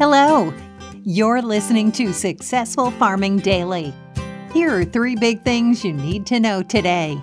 Hello, you're listening to Successful Farming Daily. Here are three big things you need to know today.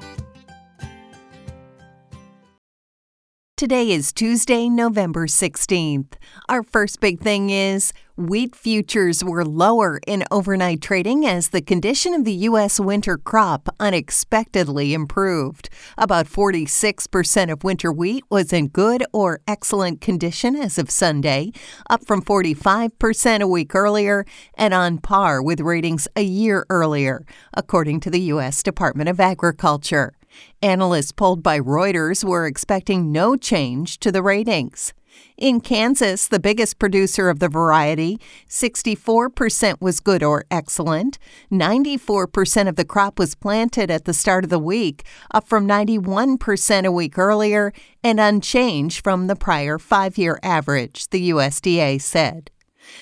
Today is Tuesday, November 16th. Our first big thing is wheat futures were lower in overnight trading as the condition of the U.S. winter crop unexpectedly improved. About 46% of winter wheat was in good or excellent condition as of Sunday, up from 45% a week earlier and on par with ratings a year earlier, according to the U.S. Department of Agriculture. Analysts polled by Reuters were expecting no change to the ratings. In Kansas, the biggest producer of the variety, 64% was good or excellent. 94% of the crop was planted at the start of the week, up from 91% a week earlier and unchanged from the prior five year average, the USDA said.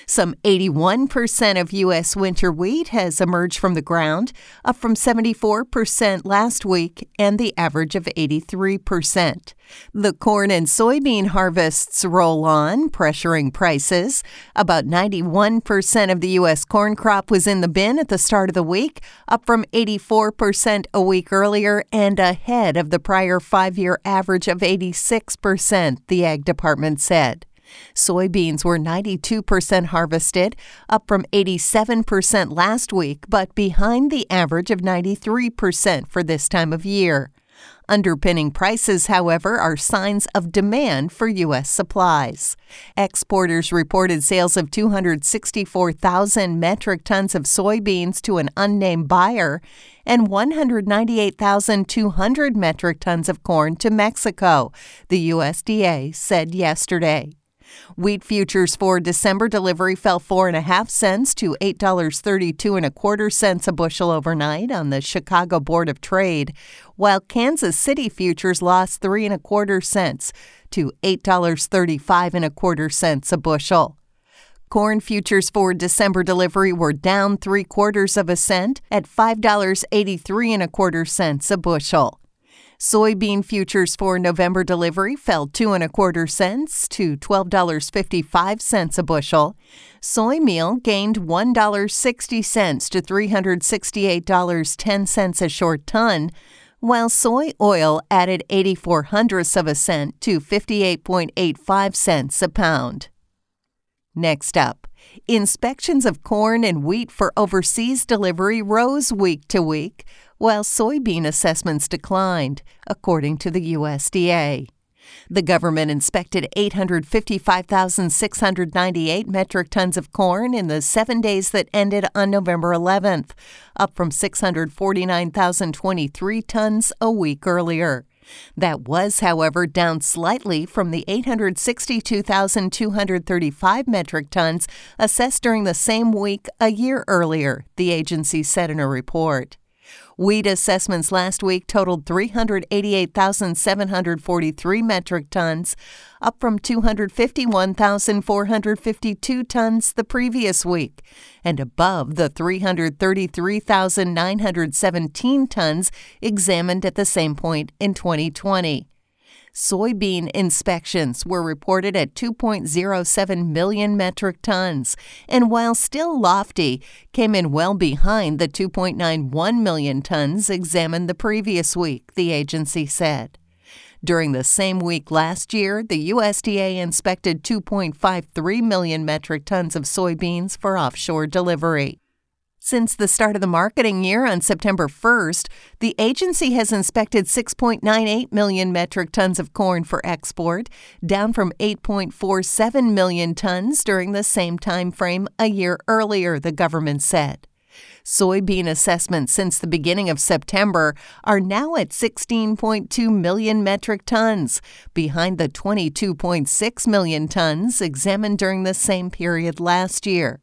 Some 81% of U.S. winter wheat has emerged from the ground, up from 74% last week and the average of 83%. The corn and soybean harvests roll on, pressuring prices. About 91% of the U.S. corn crop was in the bin at the start of the week, up from 84% a week earlier and ahead of the prior five year average of 86%, the Ag Department said. Soybeans were 92% harvested, up from 87% last week, but behind the average of 93% for this time of year. Underpinning prices, however, are signs of demand for U.S. supplies. Exporters reported sales of 264,000 metric tons of soybeans to an unnamed buyer and 198,200 metric tons of corn to Mexico, the USDA said yesterday. Wheat futures for December delivery fell four and a half cents to eight dollars thirty-two and a quarter cents a bushel overnight on the Chicago Board of Trade, while Kansas City futures lost three and a quarter cents to eight dollars thirty-five and a quarter cents a bushel. Corn futures for December delivery were down three quarters of a cent at five dollars eighty-three and a quarter cents a bushel. Soybean futures for November delivery fell two and a quarter cents to $12.55 a bushel. Soy meal gained $1.60 to $368.10 a short ton, while soy oil added 84 hundredths of a cent to 58.85 cents a pound. Next up, inspections of corn and wheat for overseas delivery rose week to week while soybean assessments declined, according to the USDA. The government inspected 855,698 metric tons of corn in the seven days that ended on November 11th, up from 649,023 tons a week earlier. That was, however, down slightly from the 862,235 metric tons assessed during the same week a year earlier, the agency said in a report. Wheat assessments last week totaled 388,743 metric tons, up from 251,452 tons the previous week, and above the 333,917 tons examined at the same point in 2020 soybean inspections were reported at 2.07 million metric tons, and while still lofty, came in well behind the 2.91 million tons examined the previous week, the agency said. During the same week last year, the USDA inspected 2.53 million metric tons of soybeans for offshore delivery. Since the start of the marketing year on September 1st, the agency has inspected 6.98 million metric tons of corn for export, down from 8.47 million tons during the same time frame a year earlier, the government said. Soybean assessments since the beginning of September are now at 16.2 million metric tons, behind the 22.6 million tons examined during the same period last year.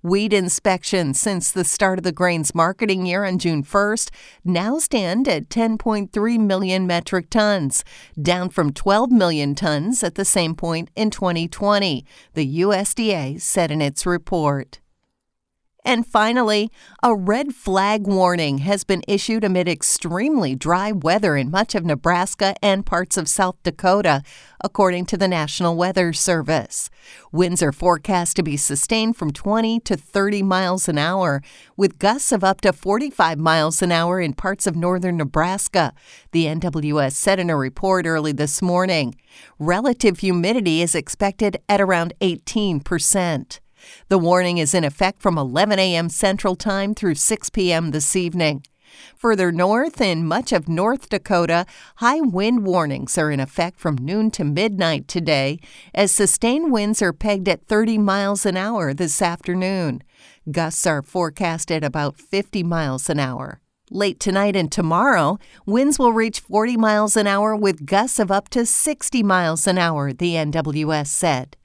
Wheat inspections since the start of the grains marketing year on June 1st now stand at 10.3 million metric tons, down from 12 million tons at the same point in 2020, the USDA said in its report. And finally, a red flag warning has been issued amid extremely dry weather in much of Nebraska and parts of South Dakota, according to the National Weather Service. Winds are forecast to be sustained from 20 to 30 miles an hour, with gusts of up to 45 miles an hour in parts of northern Nebraska, the NWS said in a report early this morning. Relative humidity is expected at around 18 percent. The warning is in effect from 11 a.m. Central Time through 6 p.m. this evening. Further north, in much of North Dakota, high wind warnings are in effect from noon to midnight today, as sustained winds are pegged at 30 miles an hour this afternoon. Gusts are forecast at about 50 miles an hour. Late tonight and tomorrow, winds will reach 40 miles an hour with gusts of up to 60 miles an hour, the NWS said.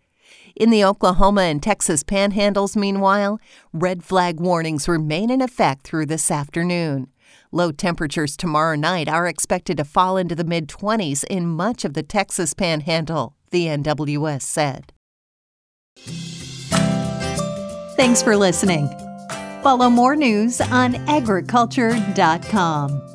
In the Oklahoma and Texas panhandles, meanwhile, red flag warnings remain in effect through this afternoon. Low temperatures tomorrow night are expected to fall into the mid 20s in much of the Texas panhandle, the NWS said. Thanks for listening. Follow more news on agriculture.com.